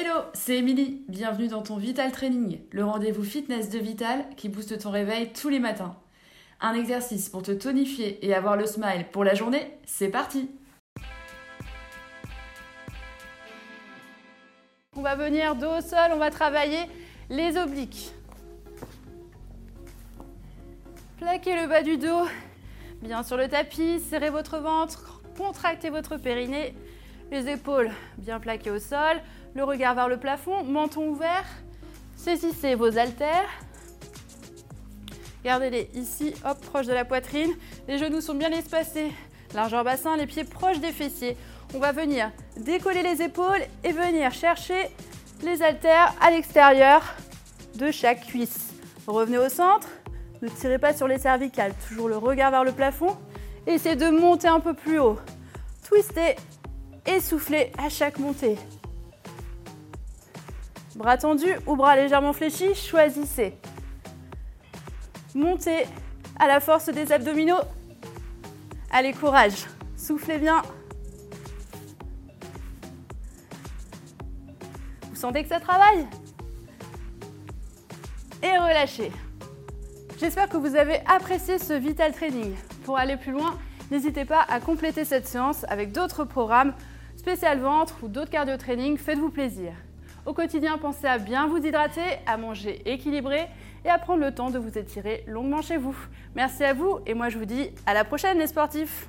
Hello, c'est Émilie. Bienvenue dans ton Vital Training, le rendez-vous fitness de Vital qui booste ton réveil tous les matins. Un exercice pour te tonifier et avoir le smile pour la journée, c'est parti On va venir dos au sol, on va travailler les obliques. Plaquez le bas du dos bien sur le tapis, serrez votre ventre, contractez votre périnée, les épaules bien plaquées au sol, le regard vers le plafond, menton ouvert. Saisissez vos haltères. Gardez-les ici, hop, proche de la poitrine. Les genoux sont bien espacés. Largeur bassin, les pieds proches des fessiers. On va venir décoller les épaules et venir chercher les haltères à l'extérieur de chaque cuisse. Revenez au centre. Ne tirez pas sur les cervicales. Toujours le regard vers le plafond. Essayez de monter un peu plus haut. Twistez et soufflez à chaque montée. Bras tendus ou bras légèrement fléchis, choisissez. Montez à la force des abdominaux. Allez, courage. Soufflez bien. Vous sentez que ça travaille? Et relâchez. J'espère que vous avez apprécié ce Vital Training. Pour aller plus loin, n'hésitez pas à compléter cette séance avec d'autres programmes, spécial ventre ou d'autres cardio training. Faites-vous plaisir. Au quotidien, pensez à bien vous hydrater, à manger équilibré et à prendre le temps de vous étirer longuement chez vous. Merci à vous et moi je vous dis à la prochaine les sportifs